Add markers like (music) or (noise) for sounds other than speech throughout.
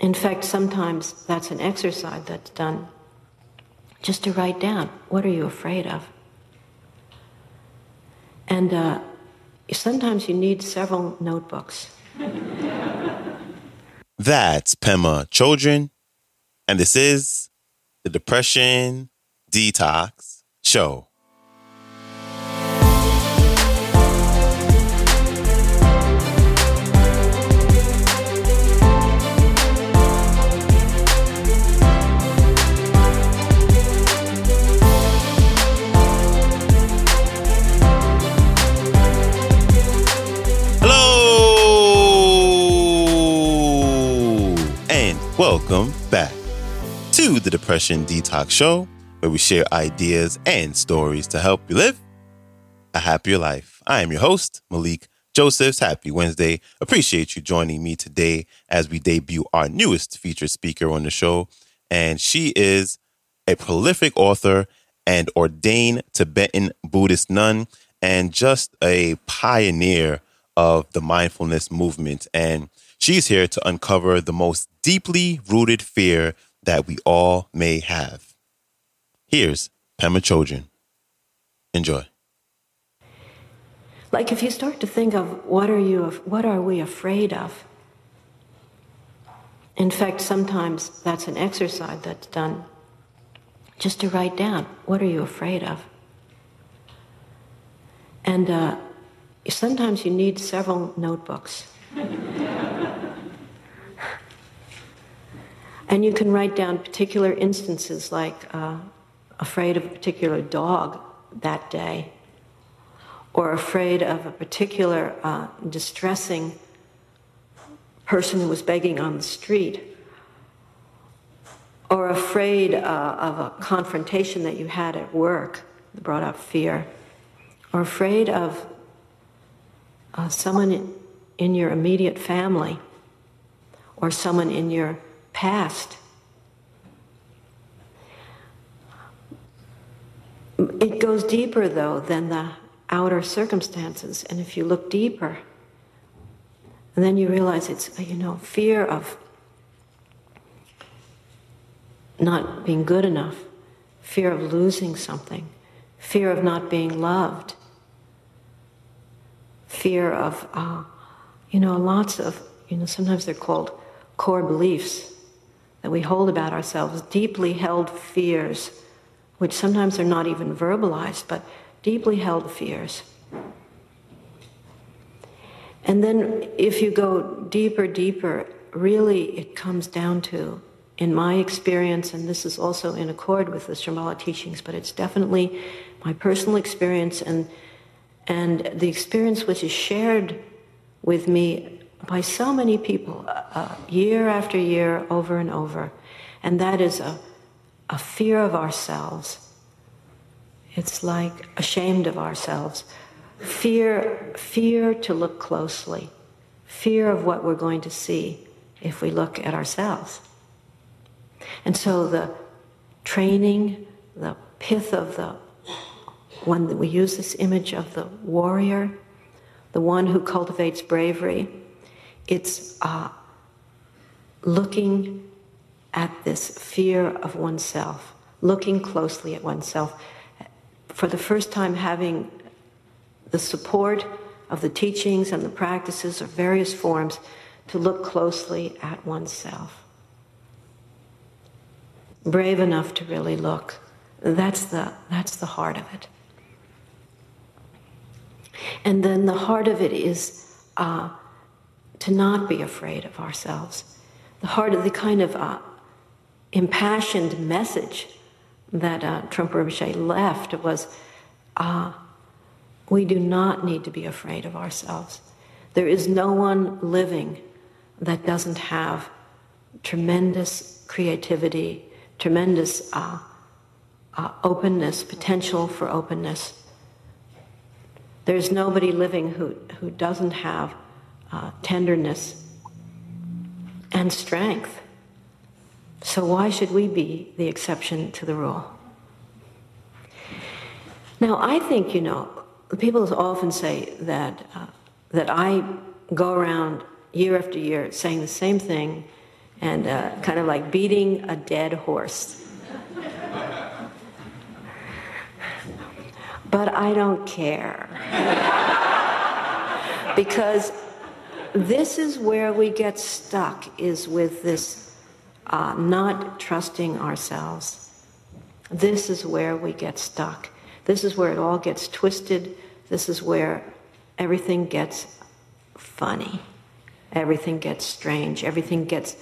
In fact, sometimes that's an exercise that's done just to write down what are you afraid of? And uh, sometimes you need several notebooks. That's Pema Chodron, and this is the Depression Detox Show. Welcome back to the Depression Detox Show, where we share ideas and stories to help you live a happier life. I am your host, Malikee Josephs. Happy Wednesday. Appreciate you joining me today as we debut our newest featured speaker on the show. And she is a prolific author and ordained Tibetan Buddhist nun, and just a pioneer of the mindfulness movement. And She's here to uncover the most deeply rooted fear that we all may have. Here's Pema Chodron. Enjoy. Like if you start to think of what are you what are we afraid of? In fact, sometimes that's an exercise that's done just to write down what are you afraid of? And uh, sometimes you need several notebooks. (laughs) And you can write down particular instances like uh, afraid of a particular dog that day, or afraid of a particular uh, distressing person who was begging on the street, or afraid uh, of a confrontation that you had at work that brought up fear, or afraid of uh, someone in, in your immediate family, or someone in your past. It goes deeper, though, than the outer circumstances. And if you look deeper, and then you realize it's, you know, fear of not being good enough, fear of losing something, fear of not being loved, fear of, uh, you know, lots of, you know, sometimes they're called core beliefs that we hold about ourselves, deeply held fears, which sometimes are not even verbalized, but deeply held fears. And then if you go deeper, deeper, really it comes down to, in my experience, and this is also in accord with the Shambhala teachings, but it's definitely my personal experience and, and the experience which is shared with me by so many people, uh, uh, year after year, over and over. And that is a, a fear of ourselves. It's like ashamed of ourselves. Fear, fear to look closely. Fear of what we're going to see if we look at ourselves. And so the training, the pith of the one that we use this image of the warrior, the one who cultivates bravery, it's uh, looking at this fear of oneself, looking closely at oneself. For the first time, having the support of the teachings and the practices of various forms to look closely at oneself. Brave enough to really look. That's the, that's the heart of it. And then the heart of it is uh, to not be afraid of ourselves. The heart of the kind of uh, impassioned message that uh, Trungpa Rinpoche left was uh, we do not need to be afraid of ourselves. There is no one living that doesn't have tremendous creativity, tremendous uh, uh, openness, potential for openness. There's nobody living who, who doesn't have uh, tenderness, and strength. So, why should we be the exception to the rule? Now, I think, you know, people often say that, uh, that I go around year after year saying the same thing and uh, kind of like beating a dead horse. but I don't care. (laughs) because this is where we get stuck is with this uh, not trusting ourselves. This is where we get stuck. This is where it all gets twisted. This is where everything gets funny. Everything gets strange. Everything gets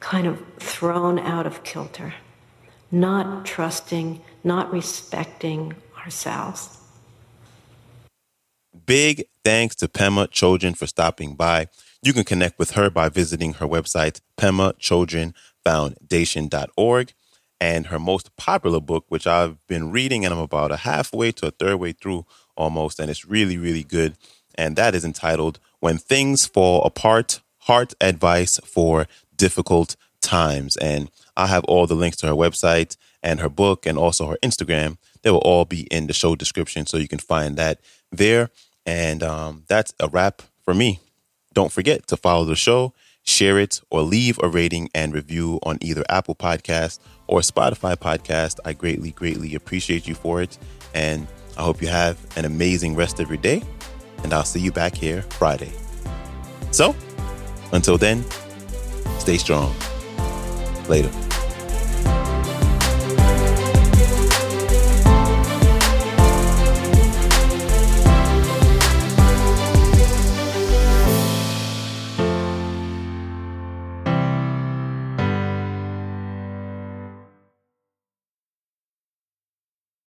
kind of thrown out of kilter. Not trusting, not respecting ourselves. Big thanks to Pema Chodron for stopping by. You can connect with her by visiting her website, pemachodronfoundation.org, and her most popular book, which I've been reading and I'm about a halfway to a third way through almost, and it's really, really good. And that is entitled When Things Fall Apart Heart Advice for Difficult Times. And I have all the links to her website and her book and also her Instagram. They will all be in the show description, so you can find that there. And um, that's a wrap for me. Don't forget to follow the show, share it, or leave a rating and review on either Apple Podcast or Spotify Podcast. I greatly, greatly appreciate you for it. And I hope you have an amazing rest of your day. And I'll see you back here Friday. So, until then, stay strong. Later.